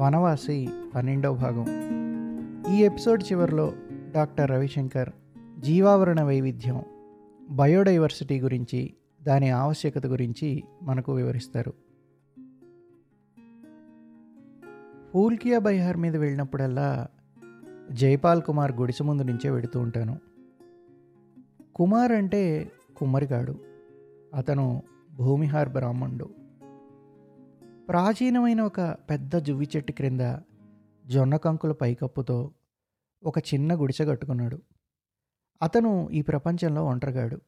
వనవాసి పన్నెండవ భాగం. ఈ ఎపిసోడ్ చివరిలో డాక్టర్ రవిశంకర్ జీవావరణ వైవిధ్యం బయోడైవర్సిటీ గురించి దాని ఆవశ్యకత గురించి మనకు వివరిస్తారు. ఫూల్కియా బైహార్ మీద వెళ్ళినప్పుడల్లా జైపాల్ కుమార్ గుడిసె ముందు నుంచే వెడుతూ ఉంటాను. కుమార్ అంటే కుమ్మరిగాడు. అతను భూమిహార్ బ్రాహ్మణుడు. ప్రాచీనమైన ఒక పెద్ద జువ్వి చెట్టు క్రింద జొన్న కంకుల పైకప్పుతో ఒక చిన్న గుడిసె కట్టుకున్నాడు. అతను ఈ ప్రపంచంలో ఒంటరిగాడు.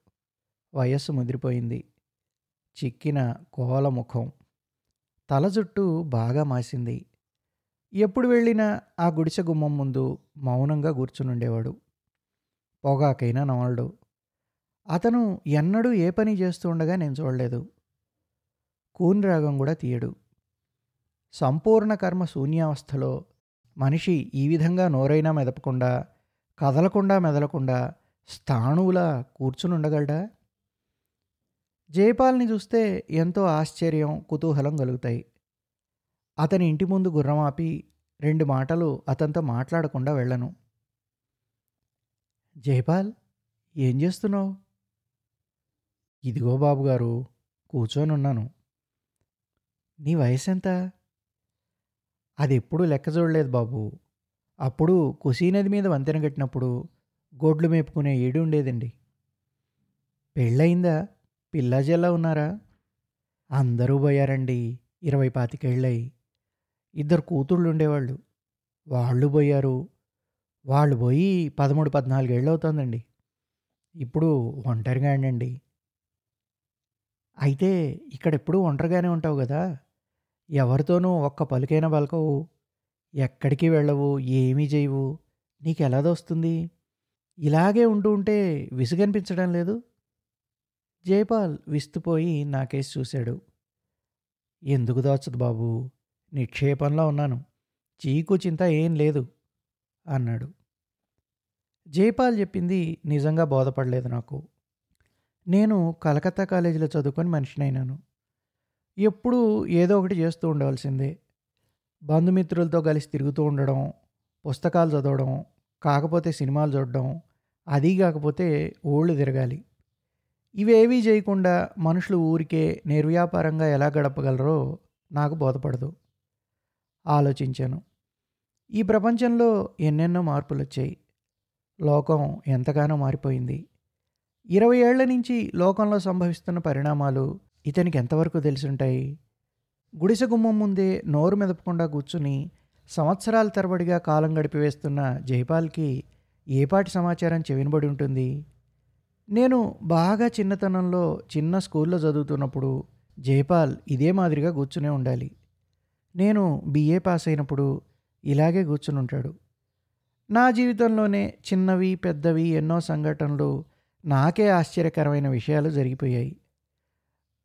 వయస్సు ముదిరిపోయింది. చిక్కిన కోల ముఖం. తల జుట్టు బాగా మాసింది. ఎప్పుడు వెళ్ళినా ఆ గుడిసె గుమ్మం ముందు మౌనంగా కూర్చునుండేవాడు. పొగాకైనా నవలడు అతను ఎన్నడూ ఏ పని చేస్తూ ఉండగా నేను చూడలేదు. కూనిరాగం కూడా తీయడు. సంపూర్ణ కర్మ శూన్యావస్థలో మనిషి ఈ విధంగా నోరైనా మెదపకుండా కదలకుండా మెదలకుండా స్థాణువులా కూర్చునుండగలడా? జయపాల్ని చూస్తే ఎంతో ఆశ్చర్యం కుతూహలం కలుగుతాయి. అతని ఇంటి ముందు గుర్రం ఆపి రెండు మాటలు అతనితో మాట్లాడకుండా వెళ్ళను. జయపాల్ ఏం చేస్తున్నావు? ఇదిగో బాబుగారు కూర్చోనున్నాను. నీ వయసు ఎంత అది ఎప్పుడూ లెక్క చూడలేదు బాబు. అప్పుడు కుసీ నది మీద వంతెన కట్టినప్పుడు గొడ్లు మేపుకునే ఏడు ఉండేదండి. పెళ్ళయిందా? పిల్లాజల్లా ఉన్నారా? అందరూ పోయారండి ఇరవై పాతికేళ్ళయి. ఇద్దరు కూతుళ్ళు ఉండేవాళ్ళు. వాళ్ళు పోయారు. వాళ్ళు పోయి పదమూడు పద్నాలుగేళ్ళు అవుతుందండి. ఇప్పుడు ఒంటరిగా అండి అయితే ఇక్కడ ఎప్పుడూ ఒంటరిగానే ఉంటావు కదా ఎవరితోనూ ఒక్క పలుకైనా పలకవు. ఎక్కడికి వెళ్ళవు ఏమీ చేయవు నీకు ఎలా దోస్తుంది? ఇలాగే ఉంటూ ఉంటే విసుగనిపించడం లేదు. జైపాల్ విస్తుపోయి నాకేసి చూశాడు. ఎందుకు దోచదు బాబు? నిక్షేపంలో ఉన్నాను. చీకు చింత ఏం లేదు అన్నాడు. జైపాల్ చెప్పింది నిజంగా బోధపడలేదు నాకు. నేను కలకత్తా కాలేజీలో చదువుకొని మనిషినైనాను. ఎప్పుడూ ఏదో ఒకటి చేస్తూ ఉండవలసిందే బంధుమిత్రులతో కలిసి తిరుగుతూ ఉండడం పుస్తకాలు చదవడం కాకపోతే సినిమాలు చూడడం అది కాకపోతే ఓళ్ళు తిరగాలి. ఇవేవీ చేయకుండా మనుషులు ఊరికే నిర్వ్యాపారంగా ఎలా గడపగలరో నాకు బోధపడదు. ఆలోచించాను. ఈ ప్రపంచంలో ఎన్నెన్నో మార్పులు వచ్చాయి లోకం ఎంతగానో మారిపోయింది. ఇరవై ఏళ్ళ నుంచి లోకంలో సంభవిస్తున్న పరిణామాలు ఇతనికి ఎంతవరకు తెలిసుంటాయి? గుడిసె గుమ్మం ముందే నోరు మెదపకుండా కూర్చుని సంవత్సరాల తరబడిగా కాలం గడిపివేస్తున్న జైపాల్కి ఏపాటి సమాచారం చెవినబడి ఉంటుంది? నేను బాగా చిన్నతనంలో చిన్న స్కూల్లో చదువుతున్నప్పుడు జైపాల్ ఇదే మాదిరిగా కూర్చునే ఉండాలి. నేను బీఏ పాస్ అయినప్పుడు ఇలాగే కూర్చుని ఉంటాడు నా జీవితంలోనే చిన్నవి పెద్దవి ఎన్నో సంఘటనలు నాకే ఆశ్చర్యకరమైన విషయాలు జరిగిపోయాయి.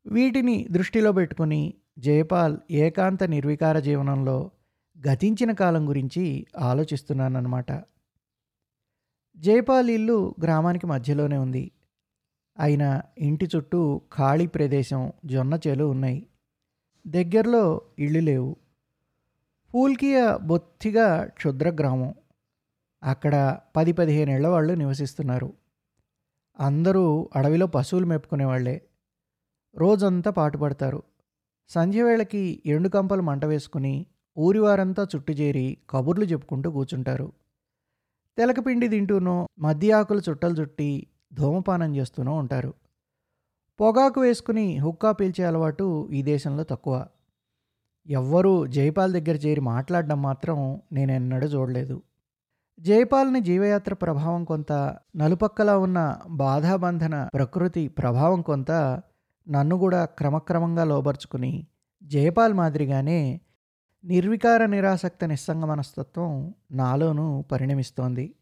వీటిని దృష్టిలో పెట్టుకుని జయపాల్ ఏకాంత నిర్వికార జీవనంలో గతించిన కాలం గురించి ఆలోచిస్తున్నానన్నమాట. జయపాల్ ఇల్లు గ్రామానికి మధ్యలోనే ఉంది. అయినా ఇంటి చుట్టూ ఖాళీ ప్రదేశం జొన్న చేలు ఉన్నాయి. దగ్గరలో ఇళ్ళు లేవు. పూల్కియ బొత్తిగా క్షుద్ర గ్రామం. అక్కడ పది పదిహేనేళ్ళ వాళ్ళు నివసిస్తున్నారు. అందరూ అడవిలో పశువులు మెప్పుకునేవాళ్ళే రోజంతా పాటుపడతారు సంధ్యవేళకి ఎండు కంపలు మంట వేసుకుని ఊరివారంతా చుట్టుచేరి కబుర్లు చెప్పుకుంటూ కూర్చుంటారు. తెలకపిండి తింటూనో మద్య ఆకులు చుట్టలు చుట్టి ధూమపానం చేస్తూనో ఉంటారు. పొగాకు వేసుకుని హుక్కా పీల్చే అలవాటు ఈ దేశంలో తక్కువ. ఎవ్వరూ జైపాల్ దగ్గర చేరి మాట్లాడడం మాత్రం నేనెన్నడూ చూడలేదు. జైపాల్ని జీవయాత్ర ప్రభావం కొంత నలుపక్కలా ఉన్న బాధాబంధన ప్రకృతి ప్రభావం కొంత నన్ను కూడా క్రమక్రమంగా లోబర్చుకుని జయపాల్ మాదిరిగానే నిర్వికార నిరాసక్త నిస్సంగ మనస్తత్వం నాలోనూ పరిణమిస్తోంది.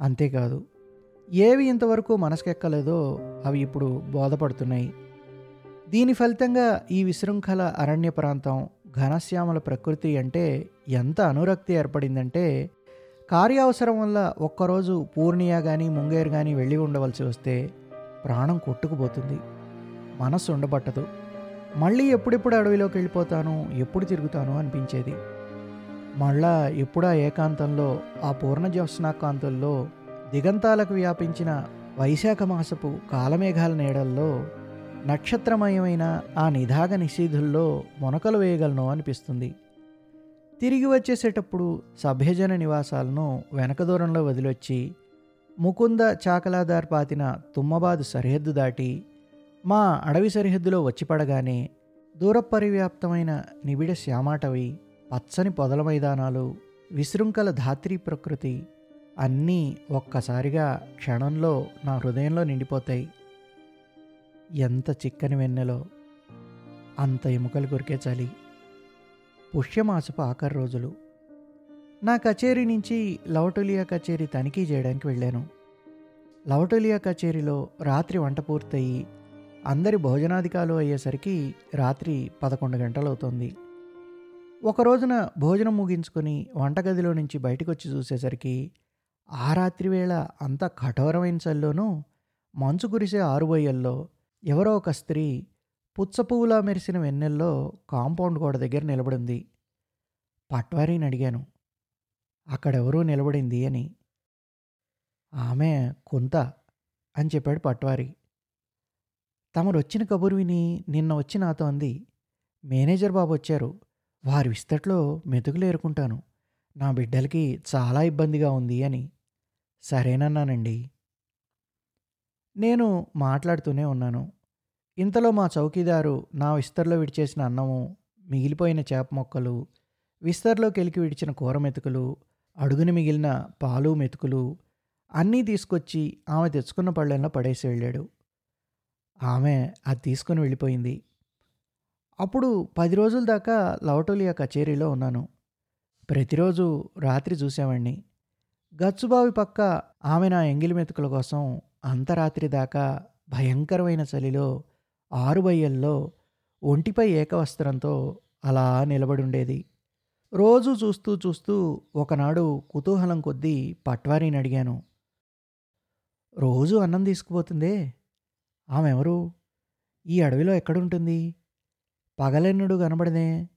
అంతేకాదు ఏవి ఇంతవరకు మనసుకెక్కలేదో అవి ఇప్పుడు బోధపడుతున్నాయి. దీని ఫలితంగా ఈ విశృంఖల అరణ్య ప్రాంతం ఘనశ్యామల ప్రకృతి అంటే ఎంత అనురక్తి ఏర్పడిందంటే కార్యావసరం వల్ల ఒక్కరోజు పూర్ణియా కానీ ముంగేరు కానీ వెళ్ళి ఉండవలసి వస్తే ప్రాణం కొట్టుకుపోతుంది. మనస్సు ఉండబట్టదు. మళ్ళీ ఎప్పుడెప్పుడు అడవిలోకి వెళ్ళిపోతాను ఎప్పుడు తిరుగుతాను అనిపించేది. మళ్ళా ఆ ఏకాంతంలో ఆ పూర్ణజ్యోత్స్నాకాంతుల్లో దిగంతాలకు వ్యాపించిన వైశాఖ మాసపు కాలమేఘాల నీడల్లో నక్షత్రమయమైన ఆ నిధాగ నిశీధుల్లో మొనకలు వేయగలను అనిపిస్తుంది. తిరిగి వచ్చేసేటప్పుడు సభ్యజన నివాసాలను వెనక దూరంలో వదిలొచ్చి ముకుంద చాకలాదార్ పాతిన తుమ్మబాదు సరిహద్దు దాటి మా అడవి సరిహద్దులో వచ్చి పడగానే దూర పరివ్యాప్తమైన నిబిడ శ్యామాటవి పచ్చని పొదల మైదానాలు విశృంఖల ధాత్రి ప్రకృతి అన్నీ ఒక్కసారిగా క్షణంలో నా హృదయంలో నిండిపోతాయి. ఎంత చిక్కని వెన్నెలో అంత ఎముకలు కొరికే చలి పుష్యమాసపు ఆఖరి రోజులు. నా కచేరీ నుంచి లవటోలియా కచేరీ తనిఖీ చేయడానికి వెళ్ళాను. లవటోలియా కచేరీలో రాత్రి వంట పూర్తయి అందరి భోజనాధికాలు అయ్యేసరికి రాత్రి పదకొండు గంటలవుతోంది. ఒక రోజున భోజనం ముగించుకొని వంటగదిలో నుంచి బయటకు వచ్చి చూసేసరికి ఆ రాత్రి వేళ అంత కఠోరమైన చల్లోనూ మంచు కురిసే ఆరుబొయ్యల్లో ఎవరో ఒక స్త్రీ పుచ్చపువ్వులా మెరిసిన వెన్నెల్లో కాంపౌండ్ గోడ దగ్గర నిలబడింది. పట్వారీని అడిగాను అక్కడెవరూ నిలబడింది? అని. ఆమె కొంత అని చెప్పాడు పట్వారి. తమరు వచ్చిన కబురు విని నిన్న వచ్చి నాతో అంది మేనేజర్ బాబు వచ్చారు. వారి విస్తట్లో మెతుకులు ఏరుకుంటాను. నా బిడ్డలకి చాలా ఇబ్బందిగా ఉంది అని. సరేనన్నానండి. నేను మాట్లాడుతూనే ఉన్నాను. ఇంతలో మా చౌకీదారు నా విస్తర్లో విడిచేసిన అన్నము మిగిలిపోయిన చేప మొక్కలు విస్తర్లో కెలికి విడిచిన కూర మెతుకులు అడుగున మిగిలిన పాలు మెతుకులు అన్నీ తీసుకొచ్చి ఆమె తెచ్చుకున్న పళ్ళెంలో పడేసి వెళ్ళాడు. ఆమె అది తీసుకొని వెళ్ళిపోయింది. అప్పుడు పది రోజుల దాకా లవటోలియా కచేరీలో ఉన్నాను. ప్రతిరోజు రాత్రి చూసేవాడిని గచ్చుబావి పక్క ఆమె నా ఎంగిలి మెతుకుల కోసం అంతరాత్రి దాకా భయంకరమైన చలిలో ఆరు బయ్యల్లో ఒంటిపై ఏకవస్త్రంతో అలా నిలబడి ఉండేది. రోజు చూస్తూ చూస్తూ ఒకనాడు కుతూహలం కొద్దీ పట్వారీని అడిగాను. రోజు అన్నం తీసుకుపోతుందే? ఆమె ఎవరు ఈ అడవిలో ఎక్కడుంటుంది? పగలెన్నుడు కనబడదే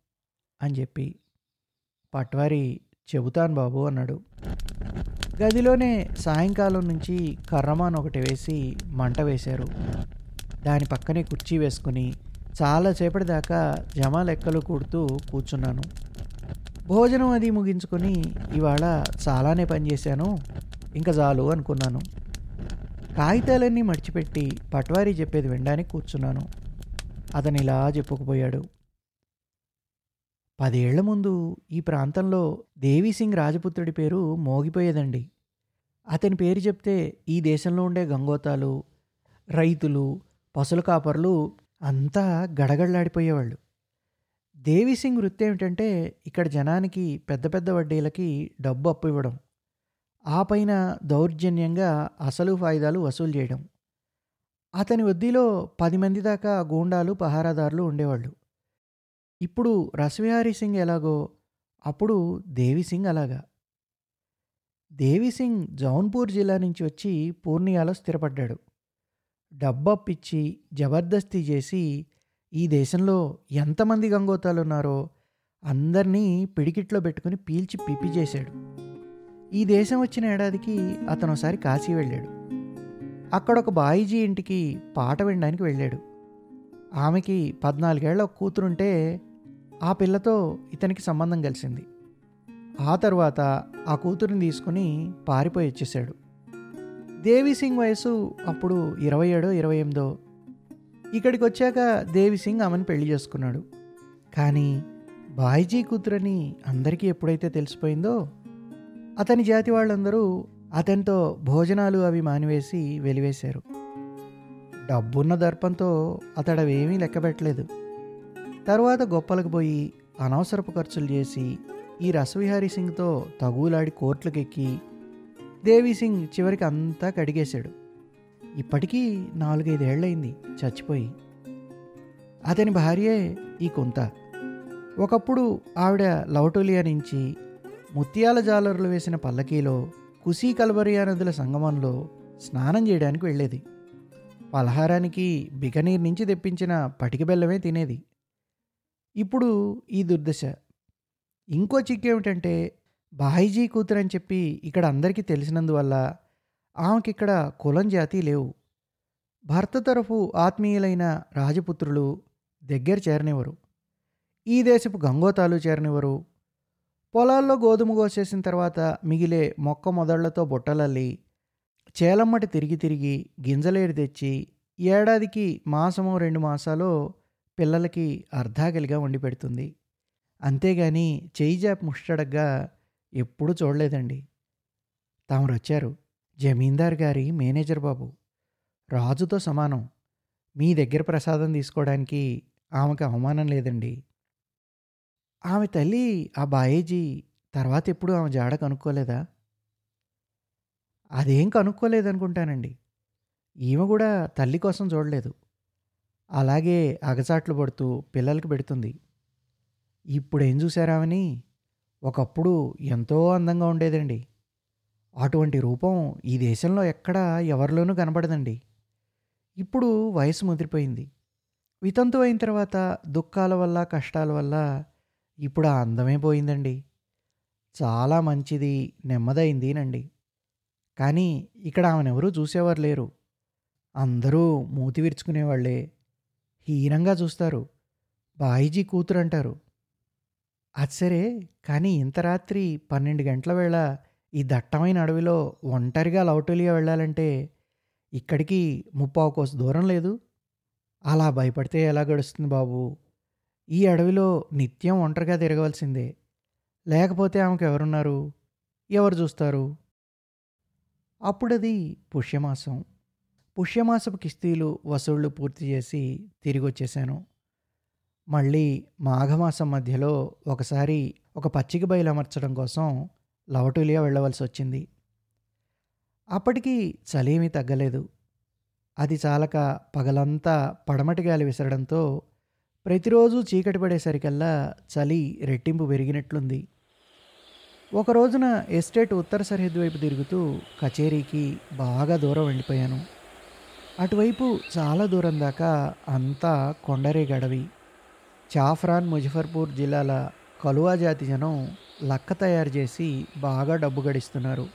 అని చెప్పి పట్వారి చెబుతాను బాబు అన్నాడు. గదిలోనే సాయంకాలం నుంచి కర్రమాన్ ఒకటి వేసి మంట వేశారు. దాని పక్కనే కుర్చీ వేసుకుని చాలాసేపటి దాకా జమా లెక్కలు కూడుతూ కూర్చున్నాను. భోజనం అది ముగించుకొని ఇవాళ చాలానే పనిచేశాను ఇంకా చాలు అనుకున్నాను. కాగితాలన్నీ మడిచిపెట్టి పట్వారీ చెప్పేది వినడానికి కూర్చున్నాను. అతను ఇలా చెప్పుకుపోయాడు. పదేళ్ళ ముందు ఈ ప్రాంతంలో దేవీసింగ్ రాజపుత్రుడి పేరు మోగిపోయేదండి. అతని పేరు చెప్తే ఈ దేశంలో ఉండే గంగోతాలు రైతులు పసుల కాపర్లు అంతా గడగడలాడిపోయేవాళ్ళు. దేవీసింగ్ వృత్తి ఏమిటంటే ఇక్కడ జనానికి పెద్ద పెద్ద వడ్డీలకి డబ్బు అప్పు ఇవ్వడం. ఆ పైన దౌర్జన్యంగా అసలు ఫాయిదాలు వసూలు చేయడం. అతని వద్దీలో పది మంది దాకా గూండాలు పహారాదారులు ఉండేవాళ్ళు. ఇప్పుడు రసవిహారీ సింగ్ ఎలాగో అప్పుడు దేవిసింగ్ అలాగా. దేవిసింగ్ జౌన్పూర్ జిల్లా నుంచి వచ్చి పూర్ణియాలో స్థిరపడ్డాడు. డబ్బప్పిచ్చి జబర్దస్తి చేసి ఈ దేశంలో ఎంతమంది గంగోతాలు ఉన్నారో అందరినీ పిడికిట్లో పెట్టుకుని పీల్చి పిప్పి చేశాడు. ఈ దేశం వచ్చిన ఏడాదికి అతను ఒకసారి కాశీ వెళ్ళాడు. అక్కడ ఒక బాయిజీ ఇంటికి పాట వినడానికి వెళ్ళాడు. ఆమెకి పద్నాలుగేళ్ళ ఒక కూతురుంటే ఆ పిల్లతో ఇతనికి సంబంధం కలిసింది. ఆ తర్వాత ఆ కూతురుని తీసుకుని పారిపోయి వచ్చేసాడు దేవిసింగ్ వయసు అప్పుడు ఇరవై ఏడో ఇరవై ఎనిమిదో ఇక్కడికి వచ్చాక దేవిసింగ్ ఆమెను పెళ్ళి చేసుకున్నాడు. కానీ బాయిజీ కూతురని అందరికీ ఎప్పుడైతే తెలిసిపోయిందో అతని జాతి వాళ్ళందరూ అతనితో భోజనాలు అవి మానివేసి వెలివేశారు. డబ్బున్న దర్పంతో అతడవేమీ లెక్కబెట్టలేదు. తర్వాత గొప్పలకు పోయి అనవసరపు ఖర్చులు చేసి ఈ రసవిహారీ సింగ్తో తగులాడి కోర్టులకెక్కి దేవీసింగ్ చివరికి అంతా కడిగేశాడు. ఇప్పటికీ నాలుగైదేళ్ళయింది చచ్చిపోయి. అతని భార్యే ఈ కొంత. ఒకప్పుడు ఆవిడ లవటోలియా నుంచి ముత్యాల జాలర్లు వేసిన పల్లకీలో కుసీ కల్బరియా నదుల సంగమంలో స్నానం చేయడానికి వెళ్ళేది. పలహారానికి బికనీర్ నుంచి తెప్పించిన పటిక బెల్లమే తినేది. ఇప్పుడు ఈ దుర్దశ. ఇంకో చిక్కేమిటంటే బాయిజీ కూతురు అని చెప్పి ఇక్కడ అందరికీ తెలిసినందువల్ల ఆమెకి ఇక్కడ కులం జాతి లేవు. భర్త తరఫు ఆత్మీయులైన రాజపుత్రులు దగ్గర చేరనివ్వరు. ఈ దేశపు గంగోతాలు చేరనివ్వరు. పొలాల్లో గోధుమ కోసేసిన తర్వాత మిగిలే మొక్క మొదళ్ళతో బుట్టలల్లి చేలమ్మటి తిరిగి తిరిగి గింజలేరు తెచ్చి ఏడాదికి మాసము రెండు మాసాలు పిల్లలకి అర్ధాకలిగా వండి పెడుతుంది. అంతేగాని చేయి జాప్ ముష్టడగ్గా ఎప్పుడూ చూడలేదండి. తామరు వచ్చారు జమీందార్ గారి మేనేజర్ బాబు. రాజుతో సమానం. మీ దగ్గర ప్రసాదం తీసుకోవడానికి ఆమెకు అవమానం లేదండి. ఆమె తల్లి ఆ బాయేజీ తర్వాత ఎప్పుడు ఆమె జాడ కనుక్కోలేదా? అదేం కనుక్కోలేదనుకుంటానండి. ఈమె కూడా తల్లి కోసం చూడలేదు. అలాగే అగచాట్లు పడుతూ పిల్లలకి పెడుతుంది. ఇప్పుడు ఏం చూశారామని? ఒకప్పుడు ఎంతో అందంగా ఉండేదండి. అటువంటి రూపం ఈ దేశంలో ఎక్కడా ఎవరిలోనూ కనబడదండి. ఇప్పుడు వయసు ముదిరిపోయింది. వితంతు అయిన తర్వాత దుఃఖాల వల్ల కష్టాల వల్ల ఇప్పుడు ఆ అందమే పోయిందండి. చాలా మంచిది నెమ్మదైందినండి కానీ ఇక్కడ ఆమెనెవరూ చూసేవారు లేరు. అందరూ మూతి విరుచుకునేవాళ్ళే హీనంగా చూస్తారు. బాయిజీ కూతురు అంటారు అది సరే కానీ ఇంత రాత్రి పన్నెండు గంటల వేళ ఈ దట్టమైన అడవిలో ఒంటరిగా లౌటోలియా వెళ్ళాలంటే ఇక్కడికి ముప్పావు కోస దూరం లేదు. అలా భయపడితే ఎలా గడుస్తుంది బాబు? ఈ అడవిలో నిత్యం ఒంటరిగా తిరగవలసిందే. లేకపోతే ఆమెకు ఎవరున్నారు? ఎవరు చూస్తారు? అప్పుడది పుష్యమాసం. పుష్యమాసపు కిస్తీలు వసూళ్ళు పూర్తి చేసి తిరిగి వచ్చేసాను మళ్ళీ మాఘమాసం మధ్యలో ఒకసారి ఒక పచ్చిక బయలు అమర్చడం కోసం లవటూలియా వెళ్ళవలసి వచ్చింది. అప్పటికి చలేమీ తగ్గలేదు. అది చాలక పగలంతా పడమటి గాలి విసరడంతో ప్రతిరోజు చీకటి పడేసరికల్లా చలి రెట్టింపు పెరిగినట్లుంది. ఒక రోజున ఎస్టేట్ ఉత్తర సరిహద్దు వైపు తిరుగుతూ కచేరీకి బాగా దూరం వెళ్ళిపోయాను. అటువైపు చాలా దూరం దాకా అంతా కొండరే గడవి. చాఫ్రాన్ ముజఫర్పూర్ జిల్లాల కలువా జాతి జనం లక్క తయారు చేసి బాగా డబ్బు గడిస్తున్నారు.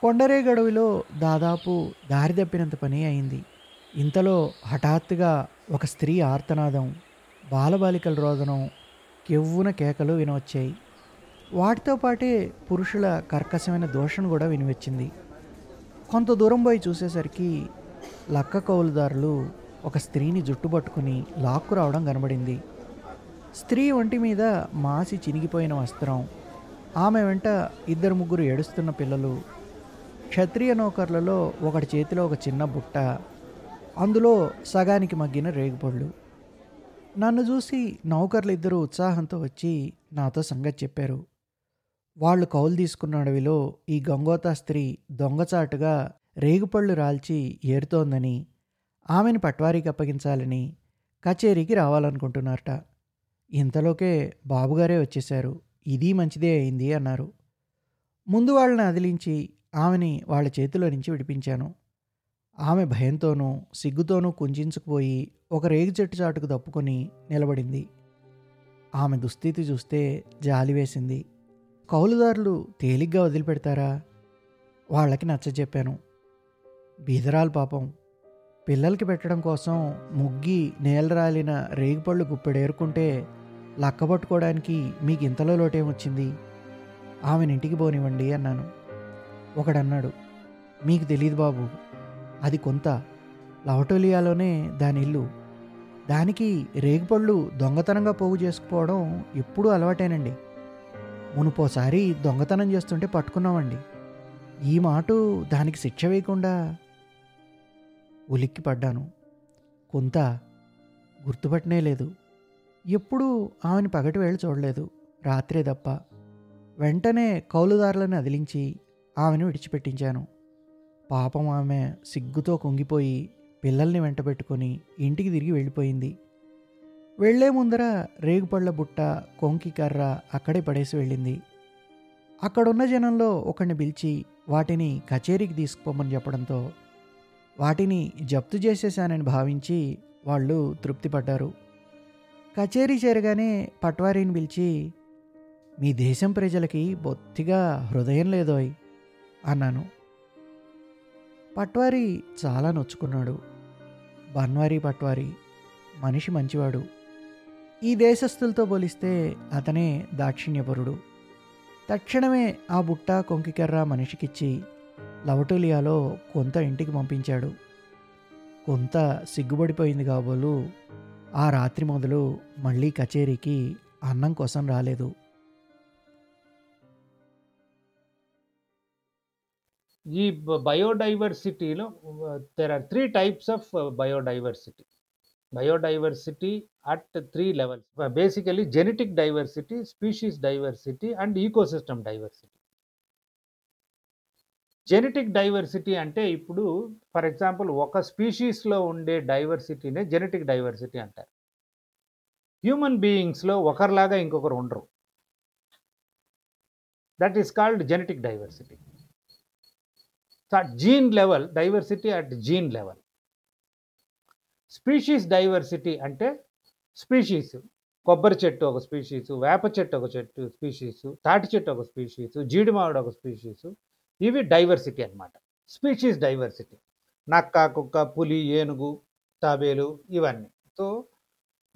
కొండరే గడవిలో దాదాపు దారి తప్పినంత పని అయింది. ఇంతలో హఠాత్తుగా ఒక స్త్రీ ఆర్తనాదం బాలబాలికల రోదనం కెవ్వున కేకలు వినవచ్చాయి. వాటితో పాటే పురుషుల కర్కశమైన దోషణ కూడా వినివచ్చింది. కొంత దూరం పోయి చూసేసరికి లక్క కౌలుదారులు ఒక స్త్రీని జుట్టుపట్టుకుని లాక్కు రావడం కనబడింది. స్త్రీ ఒంటి మీద మాసి చినిగిపోయిన వస్త్రం ఆమె వెంట ఇద్దరు ముగ్గురు ఏడుస్తున్న పిల్లలు క్షత్రియ నౌకర్లలో ఒకటి చేతిలో ఒక చిన్న బుట్ట అందులో సగానికి మగ్గిన రేగుపళ్ళు. నన్ను చూసి నౌకర్లు ఇద్దరు ఉత్సాహంతో వచ్చి నాతో సంగతి చెప్పారు. వాళ్ళు కౌలు తీసుకున్న అడవిలో ఈ గంగోతా స్త్రీ దొంగచాటుగా రేగుపళ్ళు రాల్చి ఏరుతోందని ఆమెను పట్వారీకి అప్పగించాలని కచేరీకి రావాలనుకుంటున్నారట. ఇంతలోకే బాబుగారే వచ్చేశారు. ఇది మంచిదే అయింది అన్నారు. ముందు వాళ్ళని అదిలించి ఆమెని వాళ్ళ చేతిలో నుంచి విడిపించాను. ఆమె భయంతోనూ సిగ్గుతోనూ కుంజించుకుపోయి ఒక రేగు చెట్టు చాటుకు తప్పుకొని నిలబడింది. ఆమె దుస్థితి చూస్తే జాలి వేసింది. కౌలుదారులు తేలిగ్గా వదిలిపెడతారా? వాళ్ళకి నచ్చజెప్పాను. బీదరాలు పాపం. పిల్లలకి పెట్టడం కోసం ముగ్గి నేలరాలిన రేగిపళ్ళు గుప్పెడేరుకుంటే లక్కబట్టుకోవడానికి మీకు ఇంతలో లోటేమొచ్చింది ఆమెను ఇంటికి పోనివ్వండి అన్నాను. ఒకడన్నాడు మీకు తెలియదు బాబు అది కొంత లవటోలియాలోనే దాని ఇల్లు. దానికి రేగిపళ్ళు దొంగతనంగా పోగు చేసుకుపోవడం ఎప్పుడూ అలవాటేనండి. మునుపోసారి దొంగతనం చేస్తుంటే పట్టుకున్నామండి. ఈ మాట దానికి శిక్ష వేయకుండా ఉలిక్కి పడ్డాను. కొంత గుర్తుపట్టనే లేదు. ఎప్పుడూ ఆమెను పగటి వేళ చూడలేదు. రాత్రే తప్ప వెంటనే కౌలుదారులను అదిలించి ఆమెను విడిచిపెట్టించాను. పాపం ఆమె సిగ్గుతో కుంగిపోయి పిల్లల్ని వెంటబెట్టుకొని ఇంటికి తిరిగి వెళ్ళిపోయింది. వెళ్ళే ముందర రేగుపళ్ళ బుట్ట కొంకి కర్ర అక్కడే పడేసి వెళ్ళింది. అక్కడున్న జనంలో ఒకరిని పిలిచి వాటిని కచేరీకి తీసుకుపోమని చెప్పడంతో వాటిని జప్తు చేసేశానని భావించి వాళ్ళు తృప్తిపడ్డారు. కచేరీ చేరగానే పట్వారీని పిలిచి మీ దేశం ప్రజలకి బొత్తిగా హృదయం లేదోయ్ అన్నాను. పట్వారి చాలా నొచ్చుకున్నాడు. బన్వారీ పట్వారి మనిషి మంచివాడు. ఈ దేశస్థులతో పోలిస్తే అతనే దాక్షిణ్యపరుడు. తక్షణమే ఆ బుట్ట కొంకికెర్ర మనిషికిచ్చి లవటోలియాలో కొంత ఇంటికి పంపించాడు. కొంత సిగ్గుపడిపోయింది కాబోలు ఆ రాత్రి మొదలు మళ్ళీ కచేరీకి అన్నం కోసం రాలేదు. ఈ బయోడైవర్సిటీలో there are three types of biodiversity biodiversity at three levels basically genetic diversity species diversity and ecosystem diversity genetic diversity అంటే ఇప్పుడు ఫర్ ఎగ్జాంపుల్ ఒక స్పీషీస్లో ఉండే డైవర్సిటీనే జెనెటిక్ డైవర్సిటీ అంటారు. హ్యూమన్ బీయింగ్స్లో ఒకరిలాగా ఇంకొకరు ఉండరు. That is called genetic diversity gene level diversity at gene level species diversity అంటే స్పీషీస్ కొబ్బరి చెట్టు ఒక స్పీషీసు వేప చెట్టు ఒక చెట్టు స్పీషీసు తాటి చెట్టు ఒక స్పీషీసు జీడి ఒక స్పీషీసు ఇవి డైవర్సిటీ అన్నమాట. స్పీషీస్ డైవర్సిటీ నక్క కుక్క పులి ఏనుగు తాబేలు ఇవన్నీ. So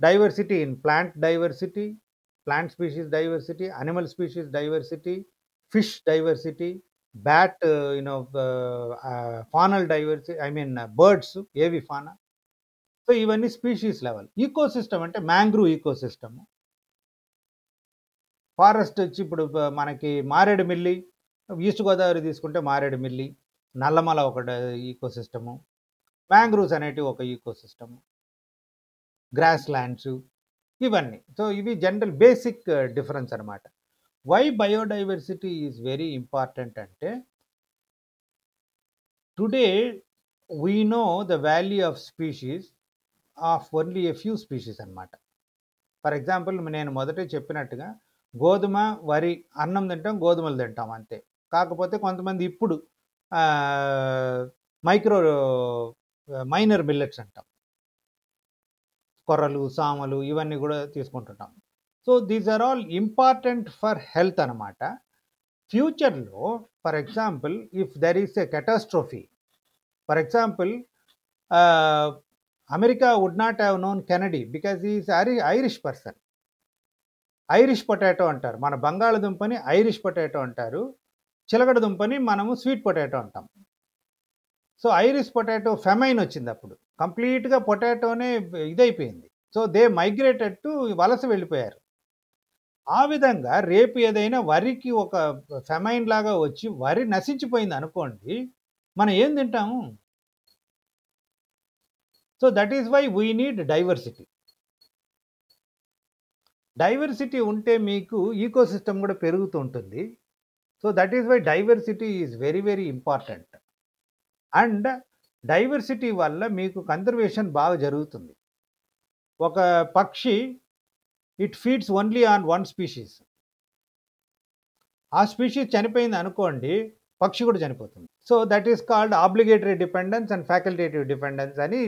diversity in plant diversity plant species diversity animal species diversity fish diversity but you know faunal diversity I mean birds ఏవి ఫానా సో ఇవన్నీ స్పీషీస్ లెవెల్ ఈకోసిస్టమ్ అంటే మ్యాంగ్రూవ్ ఈకోసిస్టమ్ ఫారెస్ట్ వచ్చి ఇప్పుడు uh, మనకి మారేడుమిల్లి ఈస్ట్ గోదావరి తీసుకుంటే మారేడుమిల్లి నల్లమల ఒక ఈకోసిస్టము mangroves అనేటివి ఒక ఈకోసిస్టము గ్రాస్ ల్యాండ్స్ ఇవన్నీ. సో ఇవి జనరల్ బేసిక్ డిఫరెన్స్ అనమాట why biodiversity is very important అంటే today we know the value of species of only a few species అనమాట ఫర్ ఎగ్జాంపుల్ నేను మొదటే చెప్పినట్టుగా గోధుమ వరి అన్నం తింటాం గోధుమలు తింటాం అంతే. కాకపోతే కొంతమంది ఇప్పుడు మైక్రో మైనర్ మిల్లెట్స్ అంటాం. కొర్రలు సామలు ఇవన్నీ కూడా తీసుకుంటుంటాం. So these are all important for health అనమాట ఫ్యూచర్లో for example if there is a catastrophe for example America would not have known Kennedy because is ఐరి Irish person Irish potato అంటారు. మన బంగాళదుంపని ఐరిష్ పొటాటో అంటారు. చిలకడ దుంపని మనము స్వీట్ పొటాటో అంటాం. సో ఐరిష్ పొటాటో ఫెమైన్ వచ్చింది అప్పుడు. కంప్లీట్గా పొటాటోనే ఇదైపోయింది. సో దే మైగ్రేటెడ్ టు వలస వెళ్ళిపోయారు. ఆ విధంగా రేపు ఏదైనా వరికి ఒక ఫెమైన్ లాగా వచ్చి వరి నశించిపోయింది అనుకోండి మనం ఏం తింటాము? So that is why we need diversity diversity ఉంటే మీకు ఈకోసిస్టమ్ కూడా పెరుగుతూ ఉంటుంది. So that is why diversity is very very important and diversity వల్ల మీకు కన్జర్వేషన్ బాగా జరుగుతుంది. ఒక పక్షి it feeds only on one species. ఆ స్పీషీస్ చనిపోయింది అనుకోండి పక్షి కూడా చనిపోతుంది. So that is called obligatory dependence and facultative dependence అని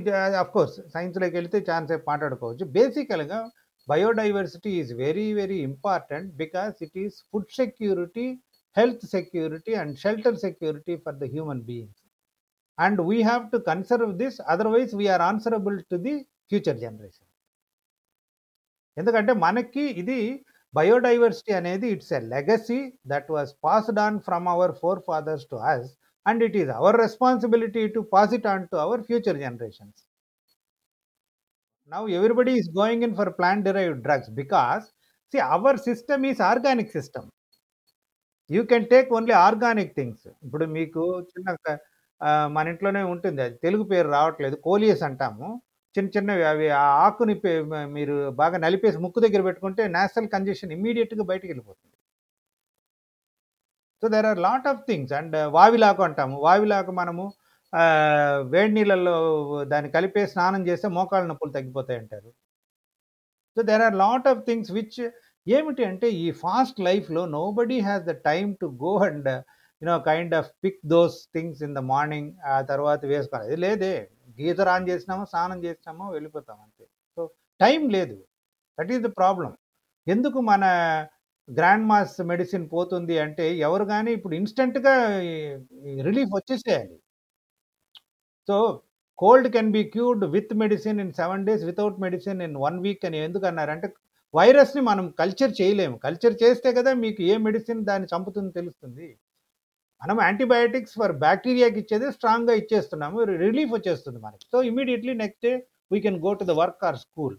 అఫ్ కోర్స్ సైన్స్లోకి వెళ్తే ఛాన్స్ మాట్లాడుకోవచ్చు. బేసికల్గా biodiversity is very very important because it is food security health security and shelter security for the human beings and we have to conserve this otherwise we are answerable to the future generation ఎందుకంటే మనకి ఇది biodiversity అనేది it's a legacy that was passed on from our forefathers to us and it is our responsibility to pass it on to our future generations. Now everybody is going in for plant derived drugs because C our system is organic system you can take only organic things ఇప్పుడు మీకు చిన్న మన ఇంట్లోనే ఉంటుంది. అది తెలుగు పేరు రావట్లేదు. Coleus అంటాము. చిన్న చిన్నవి అవి ఆ ఆకుని మీరు బాగా నలిపేసి ముక్కు దగ్గర పెట్టుకుంటే నేషనల్ కంజెషన్ ఇమ్మీడియట్గా బయటకు వెళ్ళిపోతుంది. So there are lot of things and వావిలాకు అంటాము. వావిలాకు మనము వేడి నీళ్ళల్లో దాన్ని కలిపే స్నానం చేస్తే మోకాళ్ళ నొప్పులు తగ్గిపోతాయి అంటారు. So there are lot of things which ఏమిటి అంటే ఈ ఫాస్ట్ లైఫ్లో nobody has the time to go and you know kind of pick those things in the morning ఆ తర్వాత వేసుకోవాలి. లేదే. గీజర్ ఆన్ చేసినామో స్నానం చేసినామో వెళ్ళిపోతాం అంతే. సో టైం లేదు. దట్ ఈస్ ద ప్రాబ్లం ఎందుకు మన గ్రాండ్ మాస్ మెడిసిన్ పోతుంది అంటే ఎవరు కానీ ఇప్పుడు ఇన్స్టెంట్గా relief వచ్చేసేయాలి. So cold can be cured with medicine in seven days without medicine in one week అని ఎందుకు అన్నారంటే వైరస్ని మనం కల్చర్ చేయలేము. కల్చర్ చేస్తే కదా మీకు ఏ మెడిసిన్ దాన్ని చంపుతుందో తెలుస్తుంది. మనం యాంటీబయాటిక్స్ ఫర్ బ్యాక్టీరియాకి ఇచ్చేది స్ట్రాంగ్గా ఇచ్చేస్తున్నాము రిలీఫ్ వచ్చేస్తుంది మనకి. So immediately next day we can go to the work or school